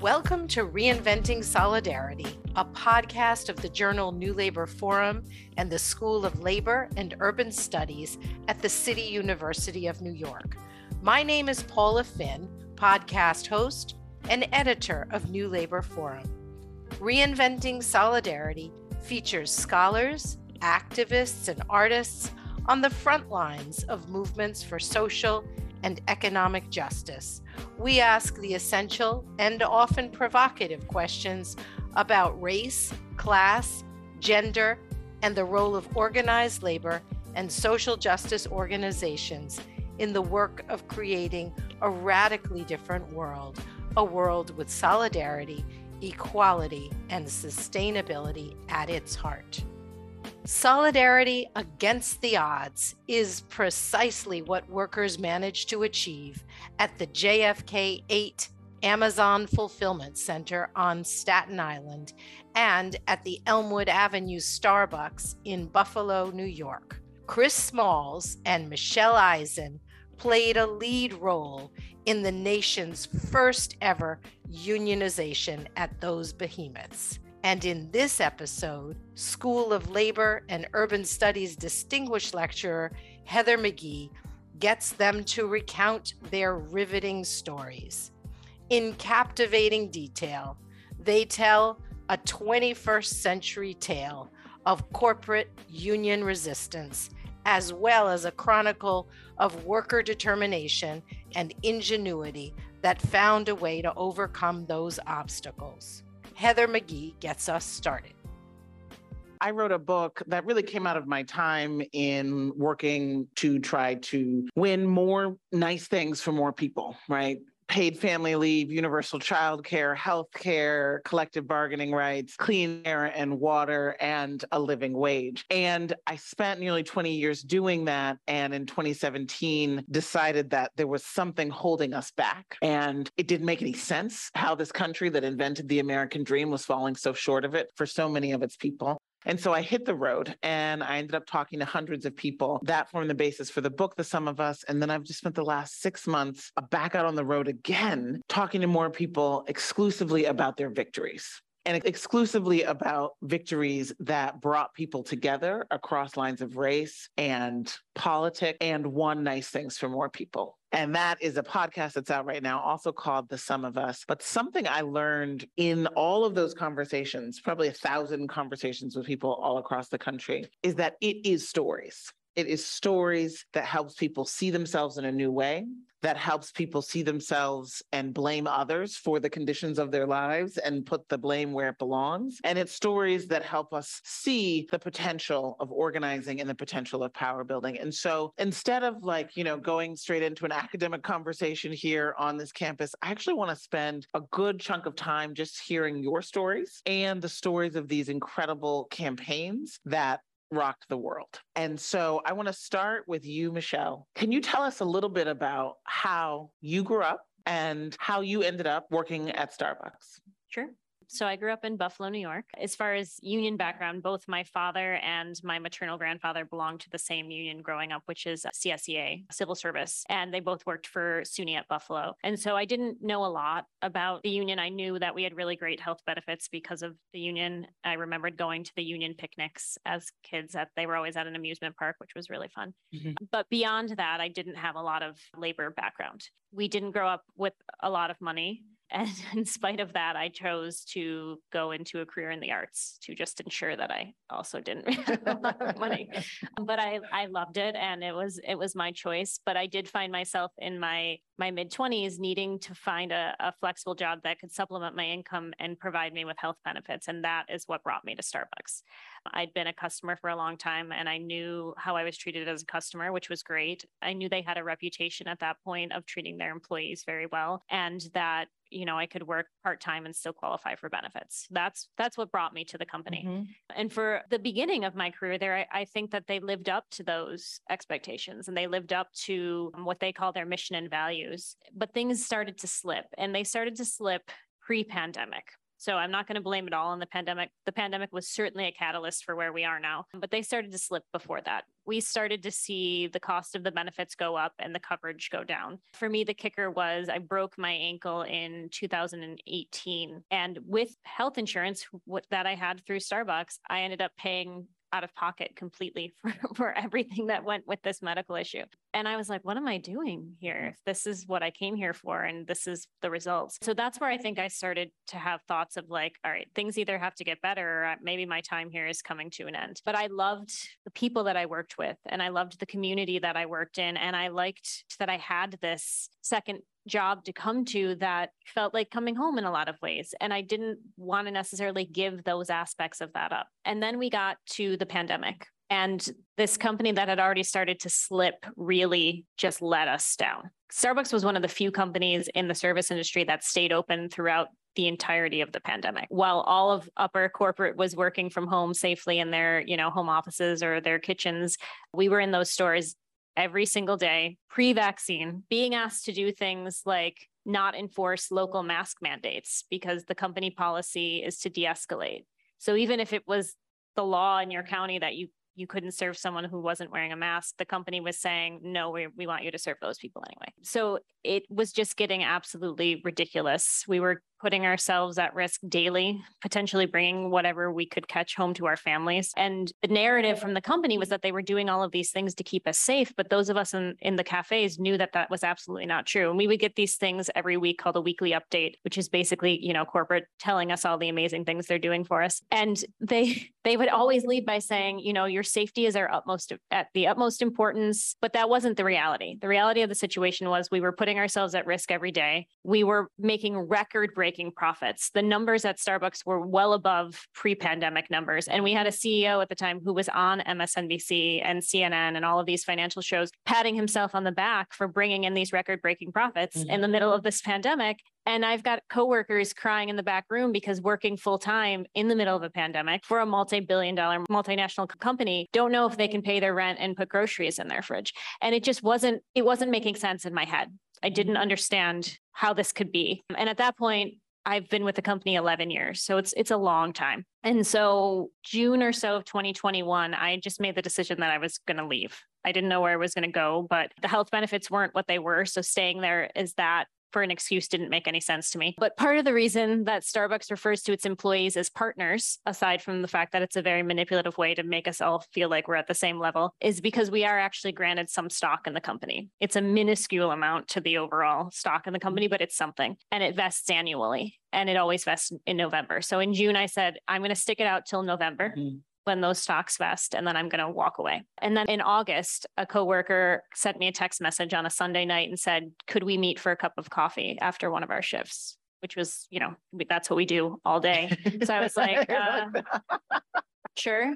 Welcome to Reinventing Solidarity, a podcast of the journal New Labor Forum and the School of Labor and Urban Studies at the City University of New York. My name is Paula Finn, podcast host and editor of New Labor Forum. Reinventing Solidarity features scholars, activists, and artists on the front lines of movements for social and economic justice. We ask the essential and often provocative questions about race, class, gender, and the role of organized labor and social justice organizations in the work of creating a radically different world, a world with solidarity, equality, and sustainability at its heart. Solidarity against the odds is precisely what workers managed to achieve at the JFK 8 Amazon Fulfillment Center on Staten Island and at the Elmwood Avenue Starbucks in Buffalo, New York. Chris Smalls and Michelle Eisen played a lead role in the nation's first ever unionization at those behemoths. And in this episode, School of Labor and Urban Studies distinguished lecturer Heather McGhee gets them to recount their riveting stories. In captivating detail, they tell a 21st century tale of corporate union resistance, as well as a chronicle of worker determination and ingenuity that found a way to overcome those obstacles. Heather McGhee gets us started. I wrote a book that really came out of my time in working to try to win more nice things for more people, right? Paid family leave, universal child care, health care, collective bargaining rights, clean air and water, and a living wage. And I spent nearly 20 years doing that. And in 2017, decided that there was something holding us back. And it didn't make any sense how this country that invented the American dream was falling so short of it for so many of its people. And so I hit the road and I ended up talking to hundreds of people. That formed the basis for the book, The Sum of Us. And then I've just spent the last six months back out on the road again, talking to more people exclusively about their victories and exclusively about victories that brought people together across lines of race and politics and won nice things for more people. And that is a podcast that's out right now, also called The Sum of Us. But something I learned in all of those conversations, probably a thousand conversations with people all across the country, is that it is stories. It is stories that helps people see themselves in a new way, that helps people see themselves and blame others for the conditions of their lives and put the blame where it belongs. And it's stories that help us see the potential of organizing and the potential of power building. And so instead of like, you know, going straight into an academic conversation here on this campus, I actually want to spend a good chunk of time just hearing your stories and the stories of these incredible campaigns that rocked the world. And so I want to start with you, Michelle. Can you tell us a little bit about how you grew up and how you ended up working at Starbucks? Sure. So I grew up in Buffalo, New York. As far as union background, both my father and my maternal grandfather belonged to the same union growing up, which is CSEA, civil service. And they both worked for SUNY at Buffalo. And so I didn't know a lot about the union. I knew that we had really great health benefits because of the union. I remembered going to the union picnics as kids that they were always at an amusement park, which was really fun. Mm-hmm. But beyond that, I didn't have a lot of labor background. We didn't grow up with a lot of money. And in spite of that, I chose to go into a career in the arts to just ensure that I also didn't have a lot of money. Um, but I, I loved it and it was it was my choice. But I did find myself in my my mid 20s needing to find a, a flexible job that could supplement my income and provide me with health benefits. And that is what brought me to Starbucks. I'd been a customer for a long time and I knew how I was treated as a customer, which was great. I knew they had a reputation at that point of treating their employees very well and that you know i could work part-time and still qualify for benefits. That's that's what brought me to the company. Mm-hmm. and for the beginning of my career there I, I, think that they lived up to those expectations and they lived up to what they call their mission and values. But things started to slip and they started to slip pre-pandemic So I'm not going to blame it all on the pandemic. The pandemic was certainly a catalyst for where we are now, but they started to slip before that. We started to see the cost of the benefits go up and the coverage go down. For me, the kicker was I broke my ankle in 2018. And with health insurance that I had through Starbucks, I ended up paying out of pocket completely for, for everything that went with this medical issue. And I was like, what am I doing here? If this is what I came here for and this is the results. So that's where I think I started to have thoughts of like, all right, things either have to get better or uh, maybe my time here is coming to an end. But I loved the people that I worked with and I loved the community that I worked in. And I liked that I had this second job to come to that felt like coming home in a lot of ways. And I didn't want to necessarily give those aspects of that up. And then we got to the pandemic. And this company that had already started to slip really just let us down. Starbucks was one of the few companies in the service industry that stayed open throughout the entirety of the pandemic while all of upper corporate was working from home safely in their you know home offices or their kitchens we were in those stores every single day, pre vaccine, being asked to do things like not enforce local mask mandates because the company policy is to de escalate. So even if it was the law in your county that you you couldn't serve someone who wasn't wearing a mask. The company was saying, no, we, we want you to serve those people anyway. So it was just getting absolutely ridiculous. We were putting ourselves at risk daily, potentially bringing whatever we could catch home to our families. And the narrative from the company was that they were doing all of these things to keep us safe. But those of us in, in the cafes knew that that was absolutely not true. And we would get these things every week called a weekly update, which is basically, you know, corporate telling us all the amazing things they're doing for us. And they, they would always lead by saying, you know, your safety is our utmost at the utmost importance. But that wasn't the reality. The reality of the situation was we were putting ourselves at risk every day. We were making record breaking profits. The numbers at Starbucks were well above pre pandemic numbers. And we had a CEO at the time who was on MSNBC and CNN and all of these financial shows, patting himself on the back for bringing in these record breaking profits mm-hmm. in the middle of this pandemic. And I've got coworkers crying in the back room because working full time in the middle of a pandemic for a multi billion dollar multinational company don't know if they can pay their rent and put groceries in their fridge. And it just wasn't, it wasn't making sense in my head. I didn't understand how this could be. And at that point, I've been with the company 11 years, so it's it's a long time. And so June or so of 2021, I just made the decision that I was going to leave. I didn't know where I was going to go, but the health benefits weren't what they were, so staying there is that for an excuse didn't make any sense to me. But part of the reason that Starbucks refers to its employees as partners, aside from the fact that it's a very manipulative way to make us all feel like we're at the same level, is because we are actually granted some stock in the company. It's a minuscule amount to the overall stock in the company, but it's something and it vests annually and it always vests in November. So in June, I said, I'm going to stick it out till November. Mm-hmm when those stocks vest and then I'm going to walk away. And then in August, a coworker sent me a text message on a Sunday night and said, "Could we meet for a cup of coffee after one of our shifts?" Which was, you know, that's what we do all day. So I was like, uh, sure.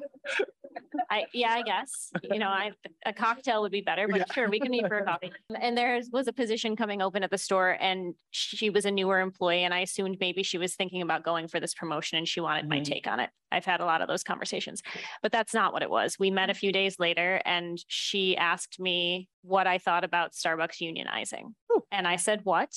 I yeah, I guess you know, I a cocktail would be better, but yeah. sure, we can meet for a coffee. And there was a position coming open at the store, and she was a newer employee, and I assumed maybe she was thinking about going for this promotion, and she wanted mm-hmm. my take on it. I've had a lot of those conversations, but that's not what it was. We met a few days later, and she asked me what I thought about Starbucks unionizing, Ooh. and I said, "What?"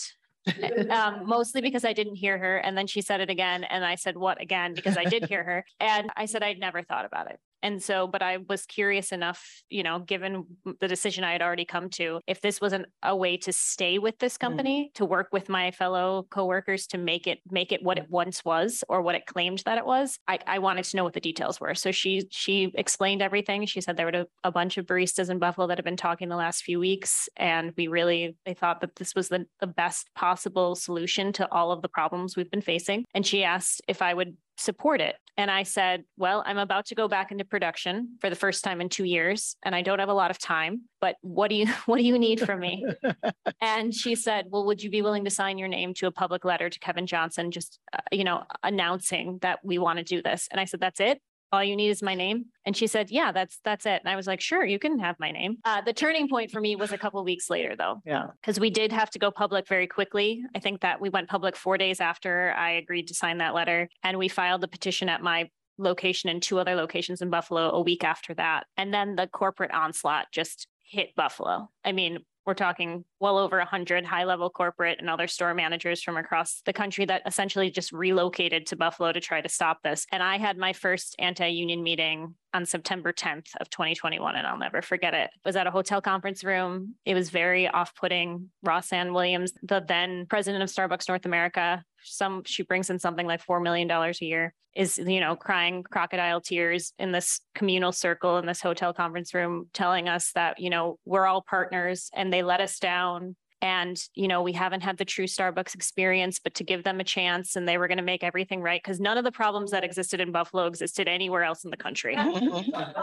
um, mostly because I didn't hear her. And then she said it again. And I said, What again? Because I did hear her. And I said, I'd never thought about it. And so, but I was curious enough, you know, given the decision I had already come to, if this wasn't a way to stay with this mm-hmm. company, mm. to work with my fellow coworkers to make it make it what it once was or what it claimed that it was, I, I wanted to know what the details were. So she she explained everything. She said there were a, a bunch of baristas in Buffalo that have been talking the last few weeks, and we really they thought that this was the, the best possible solution to all of the problems we've been facing. And she asked if I would support it. And I said, Well, I'm about to go back into production for the first time in two years, and I don't have a lot of time, but what do you what do you need from me? and she said, Well, would you be willing to sign your name to a public letter to Kevin Johnson, just uh, you know, announcing that we want to do this? And I said, That's it all you need is my name? And she said yeah that's that's it. And i was like sure you can have my name. Uh, the turning point for me was a couple weeks later though. Yeah. Because we did have to go public very quickly. I think that we went public four days after i agreed to sign that letter and we filed the petition at my location and two other locations in buffalo a week after that. And then the corporate onslaught just hit buffalo. I mean we're talking well over 100 high level corporate and other store managers from across the country that essentially just relocated to Buffalo to try to stop this. And I had my first anti union meeting on September 10th of 2021, and I'll never forget it. It was at a hotel conference room. It was very off putting. Rossann Williams, the then president of Starbucks North America, some she brings in something like $4 million a year is you know crying crocodile tears in this communal circle in this hotel conference room telling us that you know we're all partners and they let us down. And you know we haven't had the true starbucks experience but to give them a chance and they were going to make everything right because none of the problems that existed in buffalo existed anywhere else in the country.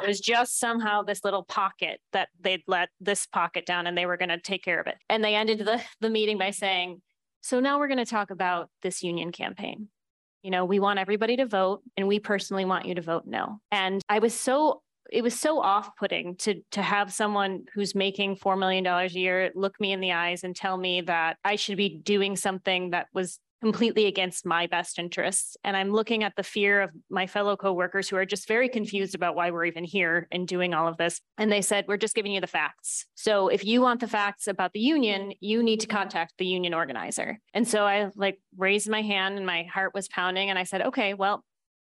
It was just somehow this little pocket that they'd let this pocket down and they were going to take care of it. And they ended the, the meeting by saying so now we're going to talk about this union campaign you know, we want everybody to vote and we personally want you to vote no. And I was so it was so off-putting to to have someone who's making 4 million dollars a year look me in the eyes and tell me that I should be doing something that was completely against my best interests. And I'm looking at the fear of my fellow coworkers who are just very confused about why we're even here and doing all of this. And they said, We're just giving you the facts. So if you want the facts about the union, you need to contact the union organizer. And so I like raised my hand and my heart was pounding. And I said, Okay, well,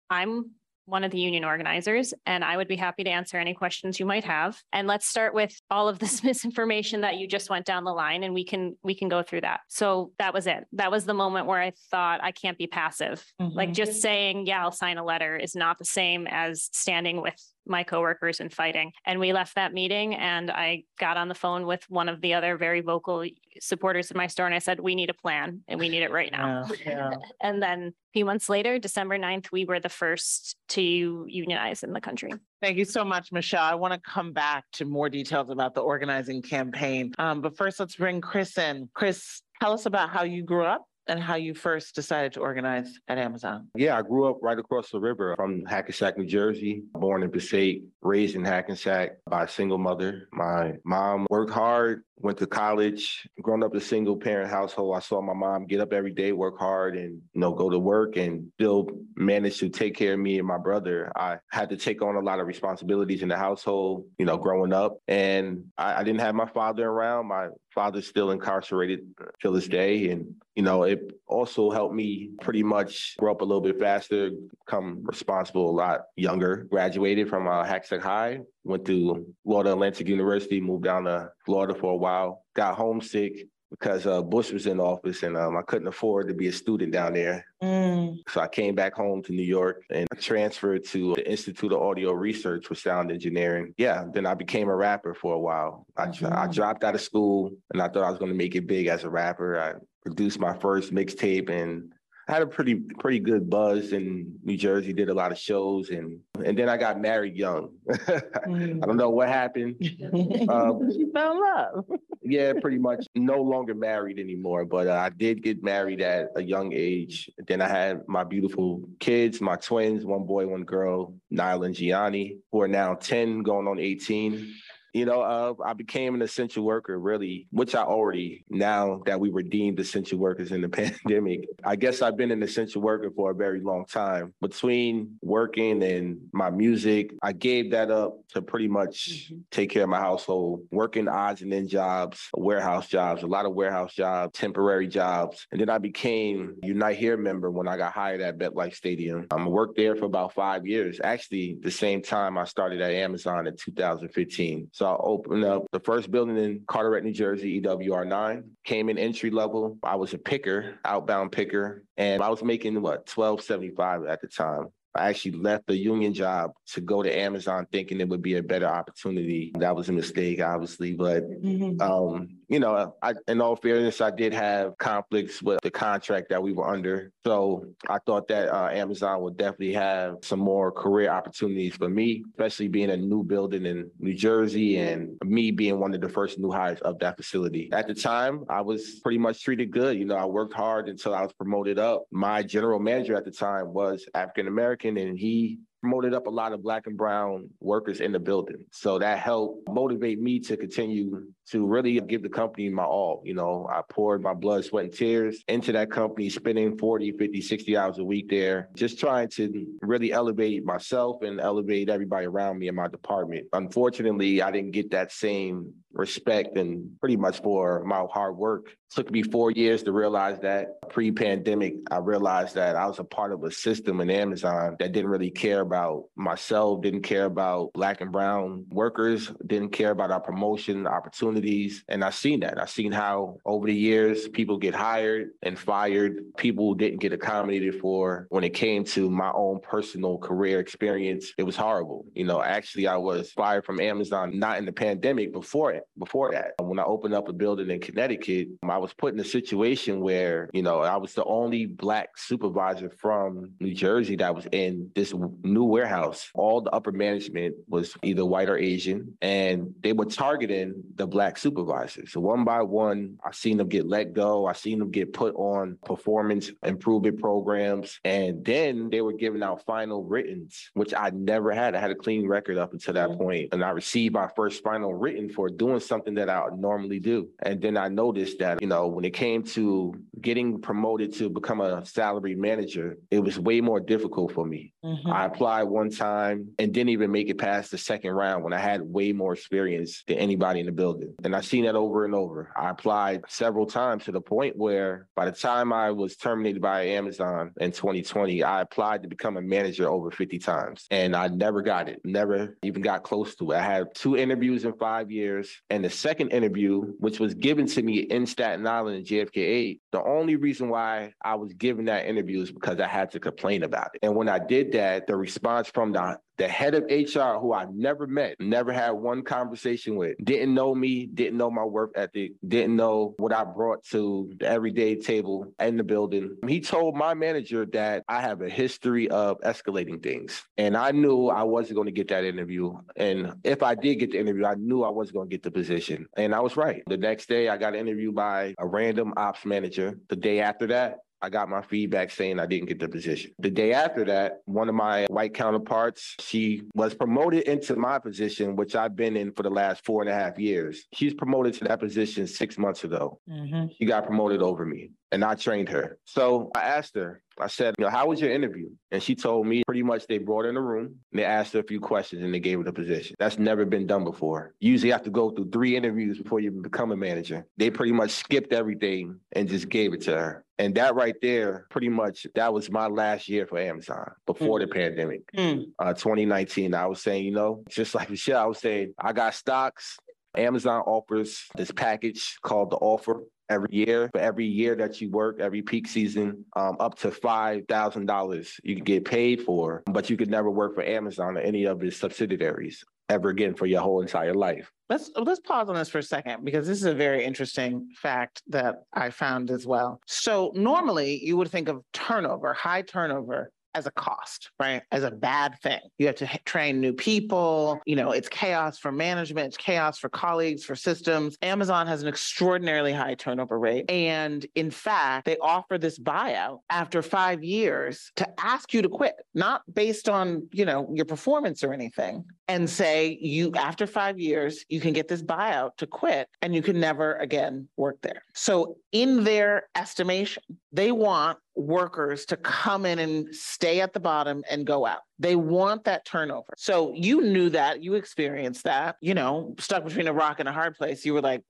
I'm one of the union organizers, and I would be happy to answer any questions you might have. And let's start with all of this misinformation that you just went down the line, and we can we can go through that. So that was it. That was the moment where I thought I can't be passive. Mm-hmm. Like just saying, yeah, I'll sign a letter is not the same as standing with my coworkers and fighting. And we left that meeting and I got on the phone with one of the other very vocal supporters in my store and I said, we need a plan and we need it right now. Yeah, yeah. and then a few months later, December 9th, we were the first to unionize in the country. Thank you so much, Michelle. I want to come back to more details about the organizing campaign. Um, but first, let's bring Chris in. Chris, tell us about how you grew up and how you first decided to organize at Amazon. Yeah, I grew up right across the river from Hackensack, New Jersey, born in Passaic, raised in Hackensack by a single mother. My mom worked hard, went to college, grown up in a single parent household. I saw my mom get up every day, work hard and, you know, go to work and still manage to take care of me and my brother. I had to take on a lot of responsibilities in the household, you know, growing up. And I, I didn't have my father around. My father's still incarcerated till this day. And, you know, it also helped me pretty much grow up a little bit faster, become responsible a lot younger. Graduated from uh, Hackensack High, went to Florida Atlantic University, moved down to Florida for a while, got homesick, because uh, Bush was in office and um, I couldn't afford to be a student down there. Mm. So I came back home to New York and transferred to the Institute of Audio Research for Sound Engineering. Yeah, then I became a rapper for a while. I, mm-hmm. I dropped out of school and I thought I was going to make it big as a rapper. I produced my first mixtape and I had a pretty pretty good buzz in New Jersey. Did a lot of shows, and and then I got married young. mm. I don't know what happened. um, you fell in love. yeah, pretty much. No longer married anymore, but uh, I did get married at a young age. Then I had my beautiful kids, my twins, one boy, one girl, Niall and Gianni, who are now ten, going on eighteen you know, uh, I became an essential worker, really, which I already, now that we were deemed essential workers in the pandemic, I guess I've been an essential worker for a very long time. Between working and my music, I gave that up to pretty much mm-hmm. take care of my household, working odds and end jobs, warehouse jobs, a lot of warehouse jobs, temporary jobs. And then I became Unite Here member when I got hired at MetLife Stadium. I worked there for about five years, actually, the same time I started at Amazon in 2015. So I opened up the first building in Carteret, New Jersey, EWR 9. Came in entry level. I was a picker, outbound picker, and I was making what, 1275 at the time. I actually left the union job to go to Amazon thinking it would be a better opportunity. That was a mistake, obviously, but mm-hmm. um, you know, I, in all fairness, I did have conflicts with the contract that we were under. So I thought that uh, Amazon would definitely have some more career opportunities for me, especially being a new building in New Jersey and me being one of the first new hires of that facility. At the time, I was pretty much treated good. You know, I worked hard until I was promoted up. My general manager at the time was African American and he promoted up a lot of black and brown workers in the building. So that helped motivate me to continue to really give the company my all. You know, I poured my blood, sweat, and tears into that company, spending 40, 50, 60 hours a week there, just trying to really elevate myself and elevate everybody around me in my department. Unfortunately, I didn't get that same respect and pretty much for my hard work. Took me four years to realize that pre-pandemic, I realized that I was a part of a system in Amazon that didn't really care about myself, didn't care about black and brown workers, didn't care about our promotion opportunities. And I seen that. I seen how over the years people get hired and fired. People didn't get accommodated for when it came to my own personal career experience. It was horrible. You know, actually I was fired from Amazon not in the pandemic before it, before that. When I opened up a building in Connecticut, I was put in a situation where, you know, I was the only black supervisor from New Jersey that was in this new warehouse. All the upper management was either white or Asian, and they were targeting the black supervisors. So one by one, I seen them get let go. I seen them get put on performance improvement programs. And then they were giving out final writtens, which I never had. I had a clean record up until that point. And I received my first final written for doing something that I would normally do. And then I noticed that, you know, when it came to getting promoted to become a salary manager, it was way more difficult for me. Mm-hmm. I applied one time and didn't even make it past the second round when I had way more experience than anybody in the building. And I've seen that over and over. I applied several times to the point where by the time I was terminated by Amazon in 2020, I applied to become a manager over 50 times and I never got it, never even got close to it. I had two interviews in five years. And the second interview, which was given to me in Staten Island in JFK 8, the only reason why I was given that interview is because I had to complain about it. And when I did that, the response from the the head of HR, who I never met, never had one conversation with, didn't know me, didn't know my work ethic, didn't know what I brought to the everyday table in the building. He told my manager that I have a history of escalating things. And I knew I wasn't going to get that interview. And if I did get the interview, I knew I wasn't going to get the position. And I was right. The next day, I got interviewed by a random ops manager. The day after that, I got my feedback saying I didn't get the position. The day after that, one of my white counterparts, she was promoted into my position, which I've been in for the last four and a half years. She's promoted to that position six months ago. Mm-hmm. She got promoted over me and I trained her. So I asked her, I said, you know, how was your interview? And she told me pretty much they brought her in the room and they asked her a few questions and they gave her the position. That's never been done before. Usually you have to go through three interviews before you become a manager. They pretty much skipped everything and just gave it to her. And that right there, pretty much, that was my last year for Amazon before mm. the pandemic. Mm. Uh, 2019, I was saying, you know, just like Michelle, I was saying, I got stocks. Amazon offers this package called the offer every year. For every year that you work, every peak season, um, up to $5,000 you can get paid for, but you could never work for Amazon or any of its subsidiaries ever again for your whole entire life. Let's let's pause on this for a second because this is a very interesting fact that I found as well. So normally you would think of turnover, high turnover as a cost, right? As a bad thing. You have to train new people. You know, it's chaos for management, it's chaos for colleagues, for systems. Amazon has an extraordinarily high turnover rate. And in fact, they offer this buyout after five years to ask you to quit, not based on, you know, your performance or anything, and say you, after five years, you can get this buyout to quit and you can never again work there. So, in their estimation, they want workers to come in and stay at the bottom and go out. They want that turnover. So you knew that, you experienced that, you know, stuck between a rock and a hard place. You were like,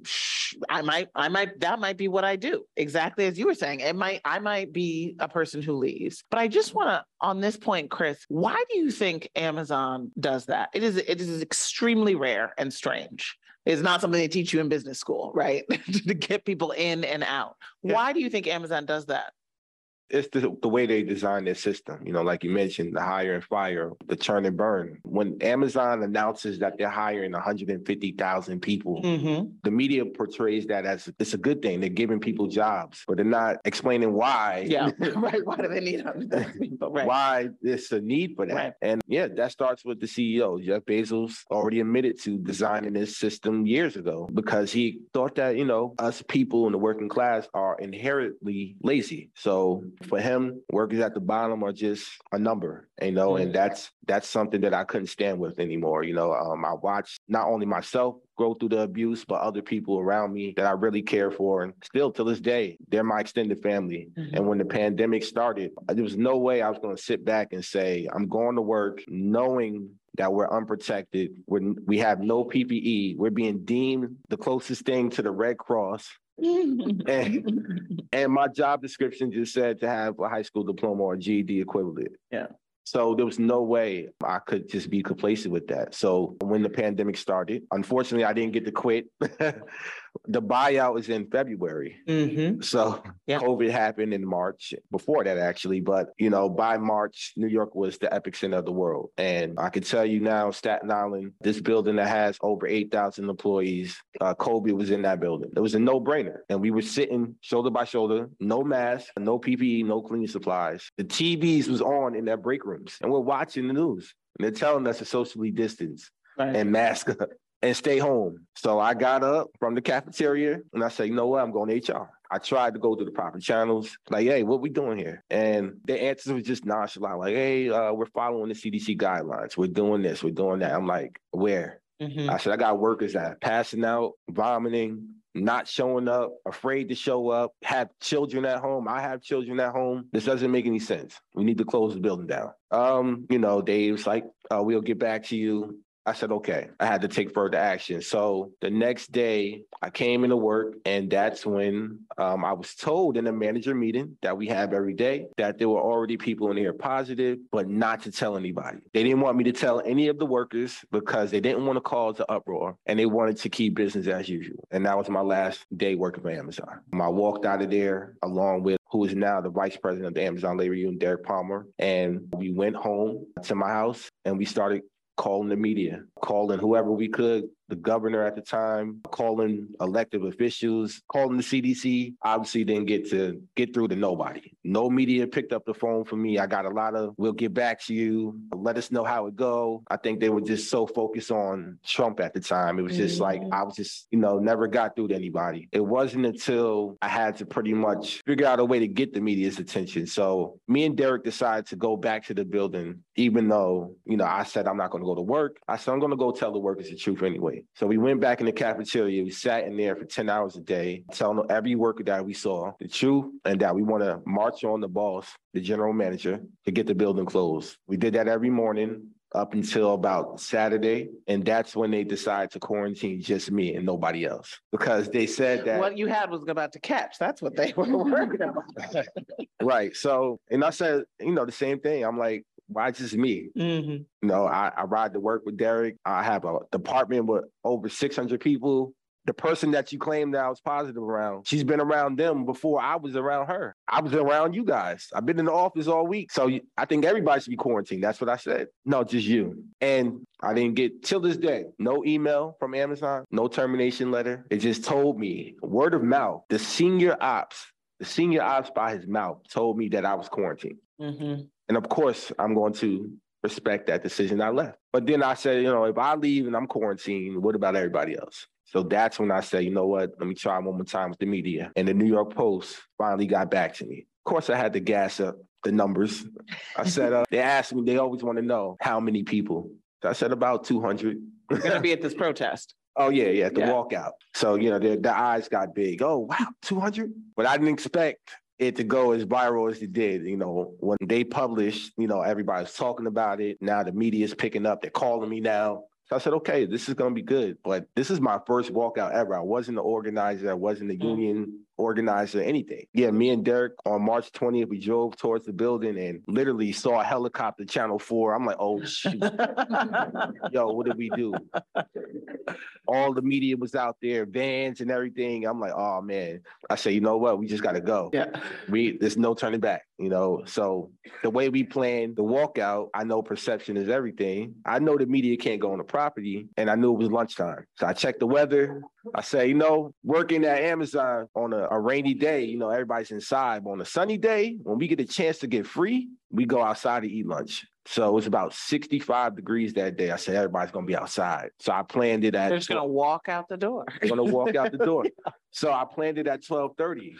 I might, I might, that might be what I do. Exactly as you were saying. It might, I might be a person who leaves. But I just want to, on this point, Chris, why do you think Amazon does that? It is, it is extremely rare and strange. It's not something they teach you in business school, right? to get people in and out. Yeah. Why do you think Amazon does that? It's the, the way they design their system. You know, like you mentioned, the hire and fire, the churn and burn. When Amazon announces that they're hiring 150,000 people, mm-hmm. the media portrays that as it's a good thing. They're giving people jobs, but they're not explaining why. Yeah, right. Why do they need people? Right. Why there's a need for that? Right. And yeah, that starts with the CEO. Jeff Bezos already admitted to designing this system years ago because he thought that you know us people in the working class are inherently lazy. So for him, workers at the bottom are just a number, you know, mm-hmm. and that's that's something that I couldn't stand with anymore. You know, um, I watched not only myself go through the abuse, but other people around me that I really care for. And still to this day, they're my extended family. Mm-hmm. And when the pandemic started, there was no way I was going to sit back and say, I'm going to work knowing that we're unprotected. We're, we have no PPE. We're being deemed the closest thing to the Red Cross. And, and my job description just said to have a high school diploma or GED equivalent. Yeah. So there was no way I could just be complacent with that. So when the pandemic started, unfortunately, I didn't get to quit. the buyout was in February. Mm-hmm. So Yeah. COVID happened in March, before that actually, but you know, by March, New York was the epicenter of the world. And I can tell you now, Staten Island, this building that has over 8,000 employees, uh, Kobe was in that building. It was a no-brainer. And we were sitting shoulder by shoulder, no mask, no PPE, no cleaning supplies. The TVs was on in their break rooms and we're watching the news and they're telling us to socially distance Right. and mask up and stay home. So I got up from the cafeteria and I said, you know what? I'm going to HR. I tried to go through the proper channels, like, hey, what we doing here? And the answers was just nonchalant, like, hey, uh, we're following the CDC guidelines. We're doing this, we're doing that. I'm like, where? Mhm. I said, I got workers that are passing out, vomiting, not showing up, afraid to show up, have children at home. I have children at home. This doesn't make any sense. We need to close the building down. Um, you know, Dave's like, uh, we'll get back to you. I said, okay. I had to take further action. So the next day, I came into work, and that's when um, I was told in a manager meeting that we have every day that there were already people in here positive, but not to tell anybody. They didn't want me to tell any of the workers because they didn't want to cause an uproar and they wanted to keep business as usual. And that was my last day working for Amazon. I walked out of there along with who is now the vice president of the Amazon Labor Union, Derek Palmer. And we went home to my house and we started calling the media, calling whoever we could, the governor at the time, calling elected officials, calling the CDC. Obviously didn't get to get through to nobody. No media picked up the phone for me. I got a lot of, we'll get back to you. Let us know how it go. I think they were just so focused on Trump at the time. It was just like, mm-hmm. I was just, you know, never got through to anybody. It wasn't until I had to pretty much figure out a way to get the media's attention. So me and Derek decided to go back to the building, even though, you know, I said I'm not going to go to work. I said, I'm going to go tell the workers the truth anyway. So we went back in the cafeteria. We sat in there for 10 hours a day, telling every worker that we saw the truth and that we want to march on the boss, the general manager, to get the building closed. We did that every morning up until about Saturday. And that's when they decided to quarantine just me and nobody else because they said that. What you had was about to catch. That's what they were worried about. Right. So, and I said, you know, the same thing. I'm like, why just me? Mhm. You know, I, I ride to work with Derek. I have a department with over 600 people. The person that you claim that I was positive around, she's been around them before I was around her. I was around you guys. I've been in the office all week. So I think everybody should be quarantined. That's what I said. No, just you. And I didn't get till this day, no email from Amazon, no termination letter. It just told me word of mouth. The senior ops, the senior ops by his mouth told me that I was quarantined. Mhm. And of course, I'm going to respect that decision. I left. But then I said, you know, if I leave and I'm quarantined, what about everybody else? So that's when I said, you know what? Let me try one more time with the media. And the New York Post finally got back to me. Of course, I had to gas up the numbers. I said, uh, they asked me, they always want to know how many people. So I said about 200. You're gonna be at this protest. Oh yeah, yeah, the Yeah. walkout. So you know, their, their eyes got big. Oh wow, two hundred. But I didn't expect it to go as viral as it did. You know, when they published, you know, everybody's talking about it. Now the media's picking up. They're calling me now. So I said, okay, this is gonna be good. But this is my first walkout ever. I wasn't the organizer. I wasn't the Mm. union organizer, anything. Yeah, me and Derek on March 20th, we drove towards the building and literally saw a helicopter channel four. I'm like, oh shoot. Yo, what did we do? All the media was out there, vans and everything. I'm like, oh man. I say, you know what? We just gotta go. Yeah. We there's no turning back, you know. So the way we planned the walkout, I know perception is everything. I know the media can't go on the property, and I knew it was lunchtime. So I checked the weather. I say, you know, working at Amazon on a, a rainy day, you know, everybody's inside. But on a sunny day, when we get a chance to get free, we go outside to eat lunch. So it was about 65 degrees that day. I said, everybody's gonna be outside. So I planned it at They're just gonna walk out the door. they're gonna walk out the door. So I planned it at 12:30.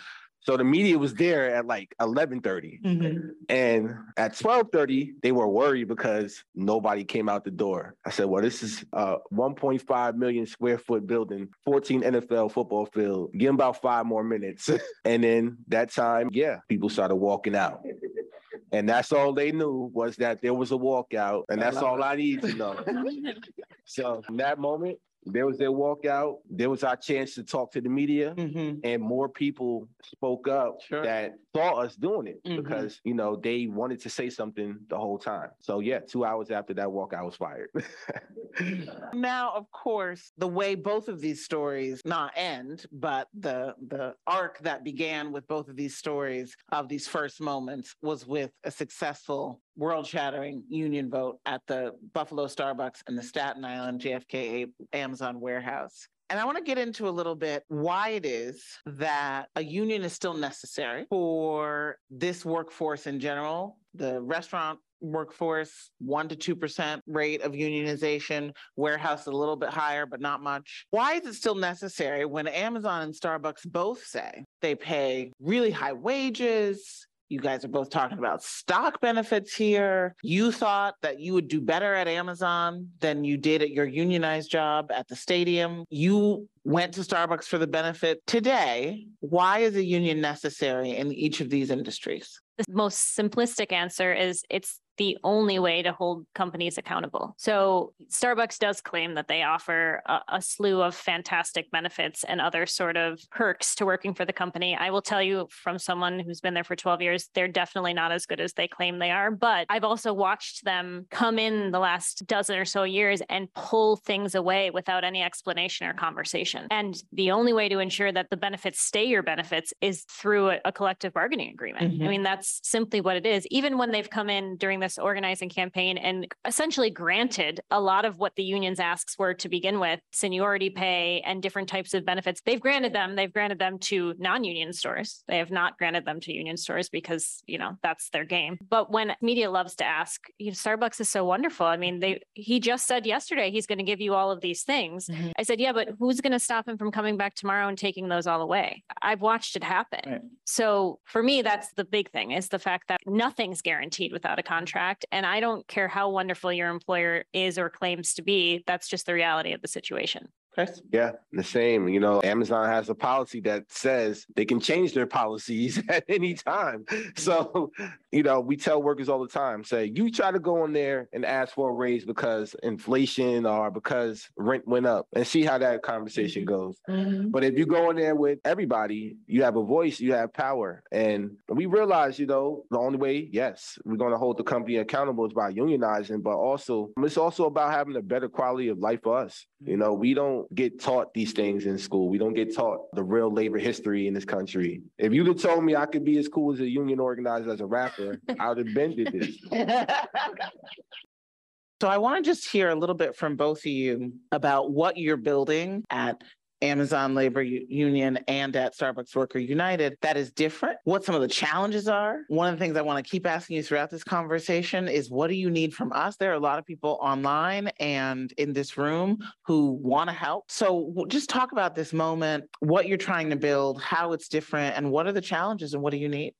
So the media was there at like 11:30. Mhm. And at 12:30, they were worried because nobody came out the door. I said, "Well, this is a 1.5 million square foot building, 14 NFL football field. Give them about five more minutes." and then that time, yeah, people started walking out. And that's all they knew was that there was a walkout, and that's love all it. I need to know. so from that moment, there was their walkout. There was our chance to talk to the media. Mhm. And more people spoke up Sure. that saw us doing it Mhm. because, you know, they wanted to say something the whole time. So yeah, two hours after that walkout I was fired. Now, of course, the way both of these stories not end, but the the arc that began with both of these stories of these first moments was with a successful world-shattering union vote at the Buffalo Starbucks and the Staten Island JFK Amazon warehouse. And I want to get into a little bit why it is that a union is still necessary for this workforce in general, the restaurant workforce, one to two percent rate of unionization, warehouse a little bit higher, but not much. Why is it still necessary when Amazon and Starbucks both say they pay really high wages? You guys are both talking about stock benefits here. You thought that you would do better at Amazon than you did at your unionized job at the stadium. You went to Starbucks for the benefit. Today, why is a union necessary in each of these industries? The most simplistic answer is it's the only way to hold companies accountable. So Starbucks does claim that they offer a, a, slew of fantastic benefits and other sort of perks to working for the company. I will tell you from someone who's been there for 12 years, they're definitely not as good as they claim they are. But I've also watched them come in the last dozen or so years and pull things away without any explanation or conversation. And the only way to ensure that the benefits stay your benefits is through a, a collective bargaining agreement. Mhm. I mean, that's simply what it is. Even when they've come in during this organizing campaign and essentially granted a lot of what the union's asks were to begin with, seniority pay and different types of benefits, they've granted them. They've granted them to non-union stores. They have not granted them to union stores because, you know, that's their game. But when media loves to ask, you know, Starbucks is so wonderful. I mean, they he just said yesterday he's going to give you all of these things. Mhm. I said, yeah, but who's going to stop him from coming back tomorrow and taking those all away? I've watched it happen. Right. So for me, that's the big thing is the fact that nothing's guaranteed without a contract. And I don't care how wonderful your employer is or claims to be, that's just the reality of the situation. Chris? Yeah, the same. You know, Amazon has a policy that says they can change their policies at any time. So, you know, we tell workers all the time, say, you try to go in there and ask for a raise because inflation or because rent went up and see how that conversation mm-hmm. goes. Mm-hmm. But if you go in there with everybody, you have a voice, you have power. And we realize, you know, the only way, yes, we're going to hold the company accountable is by unionizing, but also it's also about having a better quality of life for us. You know, we don't get taught these things in school. We don't get taught the real labor history in this country. If you'd have told me I could be as cool as a union organizer as a rapper, I would have been did this. So I want to just hear a little bit from both of you about what you're building at Amazon Labor Union and at Starbucks Worker United that is different, what some of the challenges are. One of the things I want to keep asking you throughout this conversation is what do you need from us? There are a lot of people online and in this room who want to help. So just talk about this moment, what you're trying to build, how it's different, and what are the challenges and what do you need?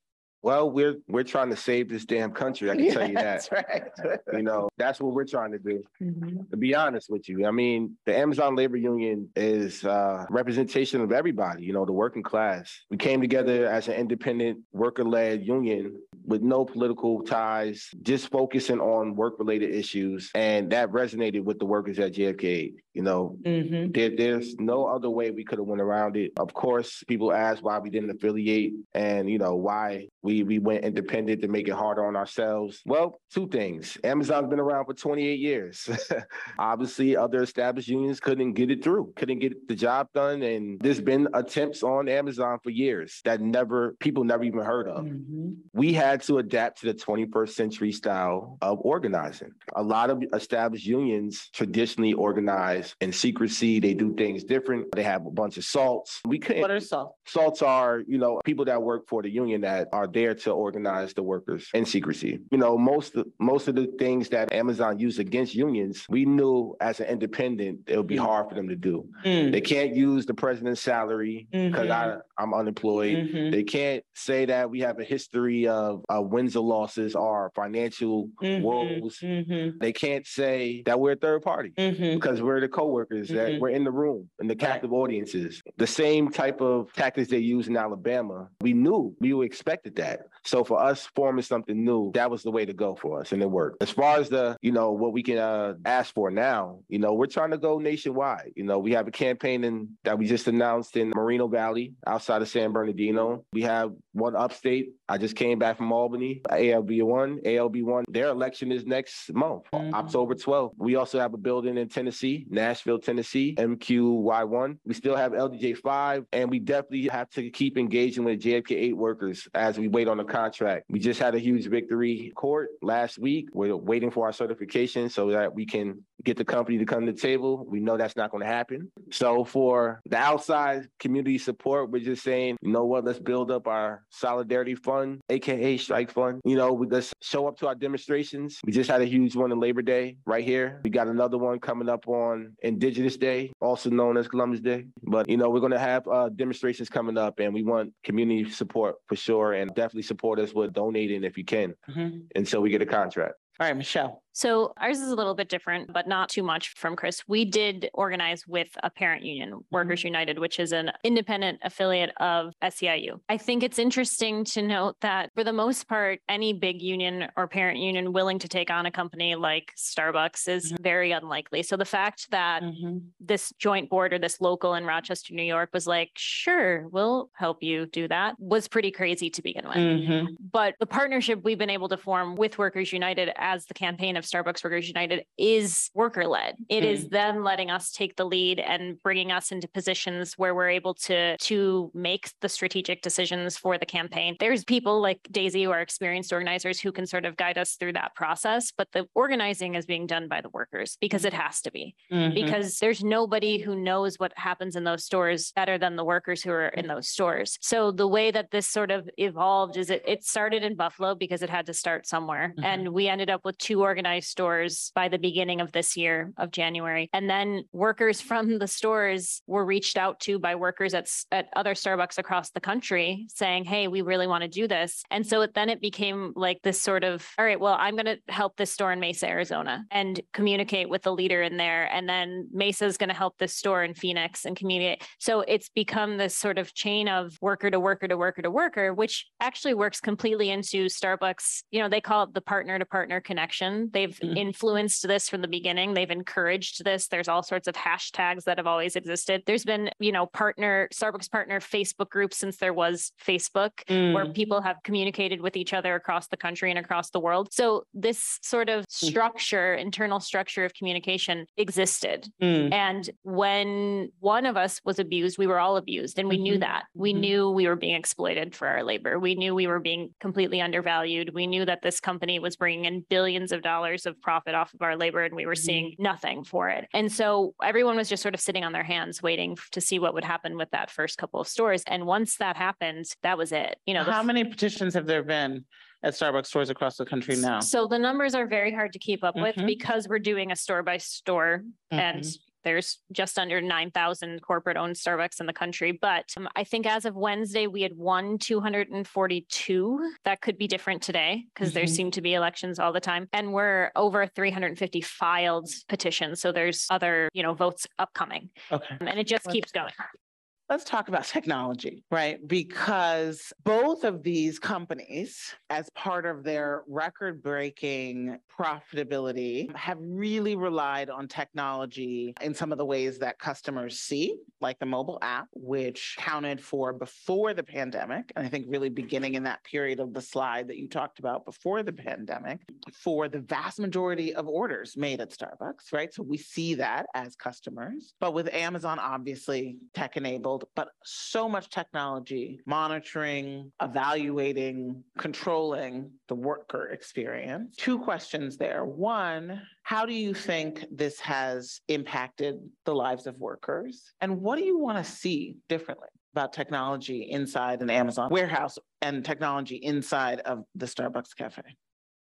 Well, we're we're trying to save this damn country. I can tell you that. That's right. You know, that's what we're trying to do. Mhm. to be honest with you. I mean, the Amazon Labor Union is uh, representation of everybody, you know, the working class. We came together as an independent worker-led union with no political ties, just focusing on work-related issues. And that resonated with the workers at JFK. You know, Mhm. there, there's no other way we could have went around it. Of course, people ask why we didn't affiliate and, you know, why we, we went independent to make it harder on ourselves. Well, two things. Amazon's been around for 28 years. Obviously, other established unions couldn't get it through, couldn't get the job done. And there's been attempts on Amazon for years that never, people never even heard of Mhm. we had to adapt to the 21st century style of organizing. A lot of established unions traditionally organize in secrecy. They do things different. They have a bunch of salts. We couldn't. What are some? Salts are, you know, people that work for the union that are there to organize the workers in secrecy. You know, most most of the things that Amazon used against unions, we knew as an independent it would be Mm. hard for them to do. Mm. They can't use the president's salary because Mhm. I I'm unemployed. Mhm. They can't say that we have a history of uh, wins or losses, our financial Mhm, woes. mhm, They can't say that we're a third party mhm. because we're the coworkers that Mhm. we're in the room and the captive audiences. The same type of tactics they use in Alabama. We knew we expected that. So for us forming something new, that was the way to go for us, and it worked. As far as the you know what we can uh, ask for now, you know we're trying to go nationwide. You know we have a campaign in, that we just announced in Moreno Valley outside of San Bernardino. We have one upstate. I just came back from Albany, ALB one, ALB one. Their election is next month, Mhm. October 12th. We also have a building in Tennessee, Nashville, Tennessee, MQY1. We still have LDJ5, and we definitely have to keep engaging with JFK8 workers as we wait on the contract. We just had a huge victory court last week. We're waiting for our certification so that we can get the company to come to the table. We know that's not going to happen. So for the outside community support, we're just saying, you know what, let's build up our solidarity fund, aka strike fund. You know, we let's show up to our demonstrations. We just had a huge one in Labor Day right here. We got another one coming up on Indigenous Day, also known as Columbus Day. But you know, we're gonna have uh, demonstrations coming up, and we want community support for sure, and definitely support us with donating if you can, Mhm. until we get a contract. All right, Michelle. So ours is a little bit different, but not too much from Chris. We did organize with a parent union, Workers United, which is an independent affiliate of SEIU. I think it's interesting to note that for the most part, any big union or parent union willing to take on a company like Starbucks is Mhm. very unlikely. So the fact that Mhm. this joint board or this local in Rochester, New York was like, sure, we'll help you do that was pretty crazy to begin with. Mhm. But the partnership we've been able to form with Workers United as the campaign of Starbucks Workers United is worker led. It is them letting us take the lead and bringing us into positions where we're able to to make the strategic decisions for the campaign. There's people like Daisy who are experienced organizers who can sort of guide us through that process, but the organizing is being done by the workers because it has to be Mhm. because there's nobody who knows what happens in those stores better than the workers who are in those stores. So the way that this sort of evolved is it, it started in Buffalo because it had to start somewhere. Mhm. And we ended up with two stores by the beginning of this year of January. And then workers from the stores were reached out to by workers at, at other Starbucks across the country saying, Hey, we really want to do this. And so it, then it became like this sort of, all right, well, I'm going to help this store in Mesa, Arizona and communicate with the leader in there. And then Mesa is going to help this store in Phoenix and communicate. So it's become this sort of chain of worker to worker to worker to worker, which actually works completely into Starbucks. You know, they call it the partner to partner connection. They've Mhm. influenced this from the beginning. They've encouraged this. There's all sorts of hashtags that have always existed. There's been, you know, partner, Starbucks partner Facebook groups since there was Facebook where Mm. people have communicated with each other across the country and across the world. So this sort of structure, internal structure of communication existed. Mm. And when one of us was abused, we were all abused. And we knew Mhm. that. We Mhm. knew we were being exploited for our labor. We knew we were being completely undervalued. We knew that this company was bringing in billions of dollars of profit off of our labor and we were Mhm. seeing nothing for it. And so everyone was just sort of sitting on their hands waiting to see what would happen with that first couple of stores. And once that happened, that was it. You know, How f- many petitions have there been at Starbucks stores across the country now? so the numbers are very hard to keep up with Mhm. because we're doing a store by store and Mhm. There's just under 9,000 corporate owned Starbucks in the country. But um, I think as of Wednesday, we had won 242. That could be different today because there Mhm. seem to be elections all the time. And we're over 350 filed petitions. So there's other, you know, votes upcoming Okay. and it just Let's- keeps going. Let's talk about technology, right? Because both of these companies, as part of their record breaking profitability, have really relied on technology in some of the ways that customers see, like the mobile app, which counted for before the pandemic. And I think really beginning in that period of the slide that you talked about before the pandemic, for the vast majority of orders made at Starbucks, right? So we see that as customers. But with Amazon, obviously tech enabled, but so much technology monitoring, evaluating, controlling the worker experience. Two questions there. One, how do you think this has impacted the lives of workers? And what do you want to see differently? About technology inside an Amazon warehouse and technology inside of the Starbucks cafe.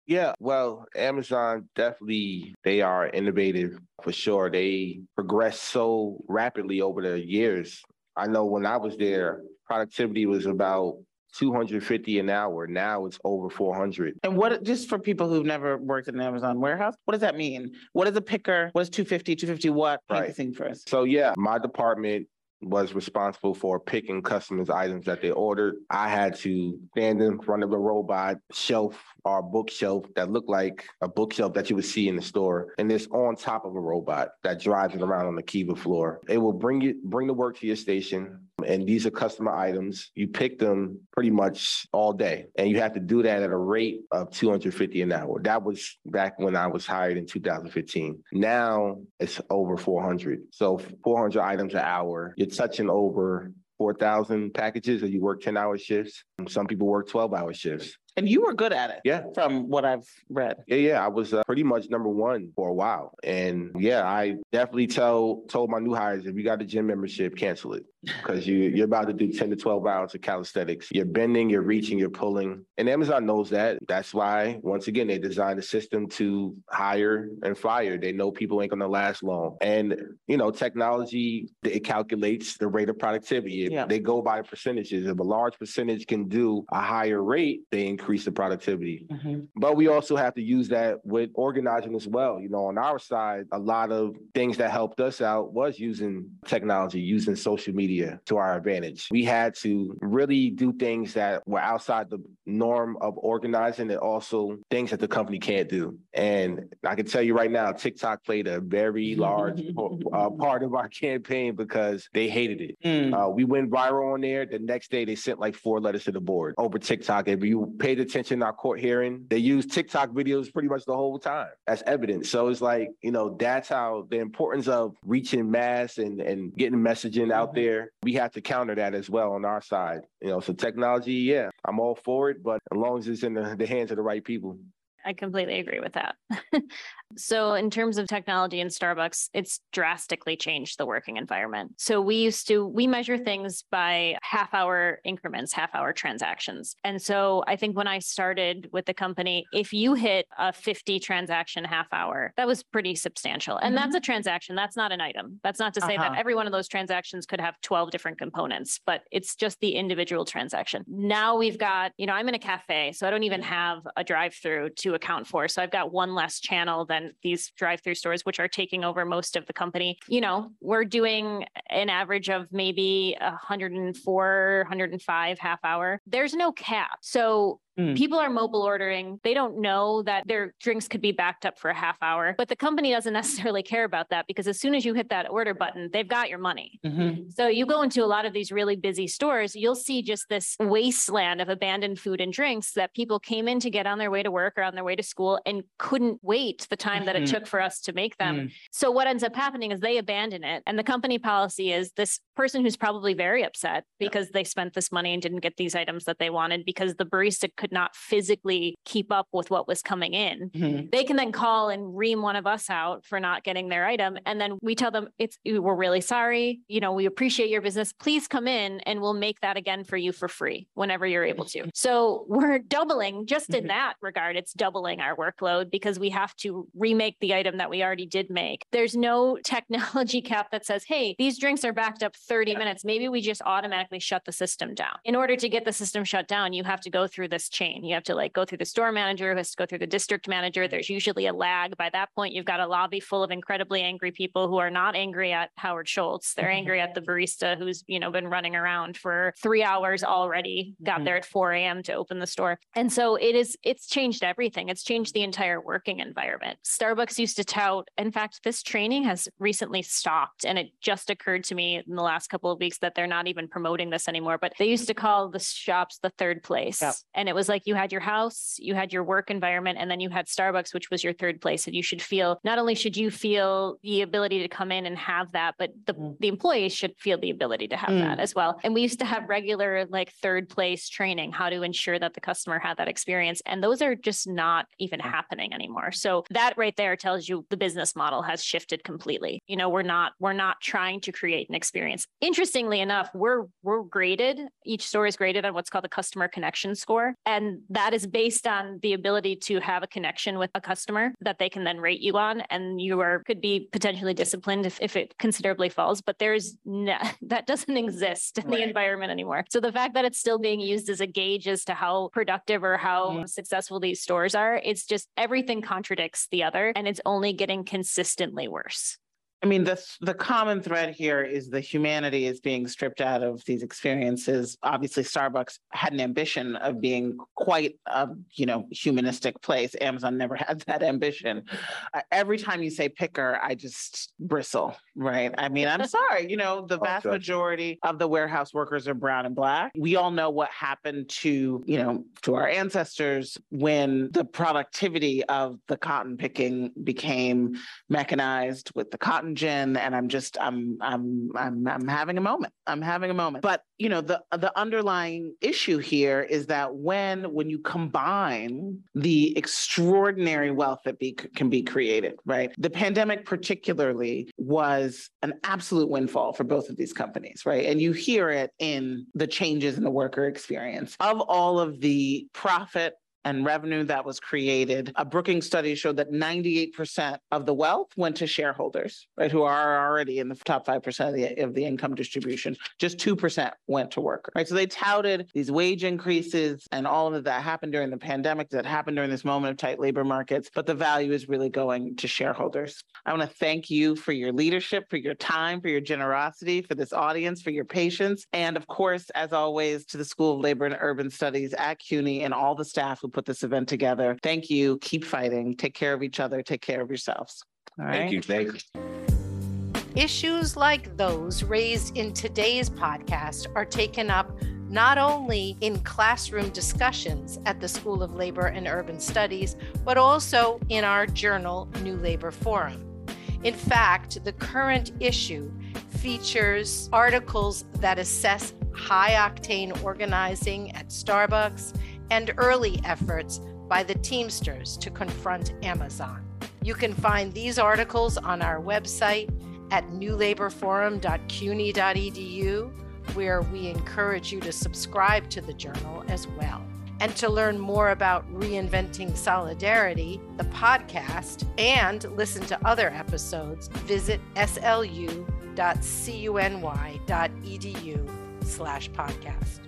Yeah, well, Amazon definitely they are innovative for sure. They progress so rapidly over the years. I know when I was there, productivity was about 250 an hour. Now it's over 400. And what, just for people who've never worked in an Amazon warehouse, what does that mean? What is a picker? What is 250, 250 what? Paint the Right. thing for us. So yeah, my department was responsible for picking customers' items that they ordered. I had to stand in front of a robot shelf or bookshelf that looked like a bookshelf that you would see in the store. And it's on top of a robot that drives it around on the Kiva floor. It will bring you bring the work to your station. And these are customer items. You pick them pretty much all day. And you have to do that at a rate of 250 an hour. That was back when I was hired in 2015. Now it's over 400. So 400 items an hour. You're touching over 4,000 packages and you work 10 hour shifts. Some people work 12 hour shifts. And you were good at it. Yeah. From what I've read. Yeah, yeah, I was uh, pretty much number one for a while, and yeah, I definitely tell told my new hires if you got a gym membership, cancel it because you you're about to do ten to twelve hours of calisthenics. You're bending, you're reaching, you're pulling, and Amazon knows that. That's why once again they designed a system to hire and fire. They know people ain't gonna last long, and you know technology it calculates the rate of productivity. Yeah. They go by percentages. If a large percentage can do a higher rate, they increase the productivity. Mhm. But we also have to use that with organizing as well. You know, on our side, a lot of things that helped us out was using technology, using social media to our advantage. We had to really do things that were outside the norm of organizing and also things that the company can't do. And I can tell you right now, TikTok played a very large uh, part of our campaign because they hated it. Mm. Uh, we went viral on there. The next day, they sent like four letters to the board over TikTok. If you paid attention in our court hearing, they used TikTok videos pretty much the whole time as evidence. So it's like, you know, that's how the importance of reaching mass and, and getting messaging out there, we have to counter that as well on our side. You know, so technology, yeah, I'm all for it, but as long as it's in the, the hands of the right people. I completely agree with that. so, in terms of technology in Starbucks, it's drastically changed the working environment. So, we used to we measure things by half hour increments, half hour transactions. And so, I think when I started with the company, if you hit a 50 transaction half hour, that was pretty substantial. And that's a transaction, that's not an item. That's not to say Uh-huh. that every one of those transactions could have 12 different components, but it's just the individual transaction. Now we've got, you know, I'm in a cafe, so I don't even have a drive through to account for. So I've got one less channel than these drive through stores, which are taking over most of the company. You know, we're doing an average of maybe 104, 105 half hour. There's no cap. So Mm. people are mobile ordering. They don't know that their drinks could be backed up for a half hour, but the company doesn't necessarily care about that because as soon as you hit that order button, they've got your money. Mhm. So you go into a lot of these really busy stores, you'll see just this wasteland of abandoned food and drinks that people came in to get on their way to work or on their way to school and couldn't wait the time that it Mhm. took for us to make them. Mm. So what ends up happening is they abandon it. And the company policy is this person who's probably very upset because they spent this money and didn't get these items that they wanted because the barista could not physically keep up with what was coming in. Mhm. they can then call and ream one of us out for not getting their item and then we tell them it's we're really sorry. You know we appreciate your business. Please come in and we'll make that again for you for free whenever you're able to. So we're doubling just in Mhm. that regard. It's doubling our workload because we have to remake the item that we already did make. There's no technology cap that says hey these drinks are backed up 30 minutes. Maybe we just automatically shut the system down. In order to get the system shut down you have to go through this chain. You have to like go through the store manager who has to go through the district manager. There's usually a lag. By that point you've got a lobby full of incredibly angry people who are not angry at howard schultz. They're angry at the barista who's you know been running around for three hours already got Mhm. there at 4 a.m to open the store. And so it is it's changed everything. It's changed the entire working environment. Starbucks used to tout. In fact this training has recently stopped and it just occurred to me in the last couple of weeks that they're not even promoting this anymore but they used to call the shops the third place. Yep. and it was like you had your house you had your work environment and then you had starbucks which was your third place. And you should feel not only should you feel the ability to come in and have that but the, Mm. the employees should feel the ability to have Mm. that as well. And we used to have regular like third place training how to ensure that the customer had that experience. And those are just not even happening anymore. So that right there tells you the business model has shifted completely. You know we're not we're not trying to create an experience. Interestingly enough we're we're graded each store is graded on what's called the customer connection score And that is based on the ability to have a connection with a customer that they can then rate you on. And you are could be potentially disciplined if, if it considerably falls, but there's no, that doesn't exist in right. the environment anymore. So the fact that it's still being used as a gauge as to how productive or how mm-hmm. successful these stores are, it's just everything contradicts the other and it's only getting consistently worse. I mean, the the common thread here is the humanity is being stripped out of these experiences. Obviously, Starbucks had an ambition of being quite a you know humanistic place. Amazon never had that ambition. Uh, every time you say picker, I just bristle. Right? I mean, I'm sorry. You know, the vast majority of the warehouse workers are brown and black. We all know what happened to you know to our ancestors when the productivity of the cotton picking became mechanized with the cotton gin and I'm just I'm I'm I'm I'm having a moment. I'm having a moment. But you know the the underlying issue here is that when when you combine the extraordinary wealth that be, can be created, right? The pandemic particularly was an absolute windfall for both of these companies, right? And you hear it in the changes in the worker experience. Of all of the profit and revenue that was created, a Brookings study showed that 98% of the wealth went to shareholders, right, who are already in the top 5% of the, of the income distribution. Just 2% went to workers, right? So they touted these wage increases and all of that happened during the pandemic, that happened during this moment of tight labor markets, but the value is really going to shareholders. I want to thank you for your leadership, for your time, for your generosity, for this audience, for your patience, and of course, as always, to the School of Labor and Urban Studies at CUNY and all the staff who put this event together. Thank you. Keep fighting. Take care of each other. Take care of yourselves. All right. Thank you. Thank you. Issues like those raised in today's podcast are taken up not only in classroom discussions at the School of Labor and Urban Studies, but also in our journal, New Labor Forum. In fact, the current issue features articles that assess high octane organizing at Starbucks and early efforts by the Teamsters to confront Amazon. You can find these articles on our website at newlaborforum.cuny.edu, where we encourage you to subscribe to the journal as well. And to learn more about Reinventing Solidarity, the podcast, and listen to other episodes, visit slu.cuny.edu slash podcast.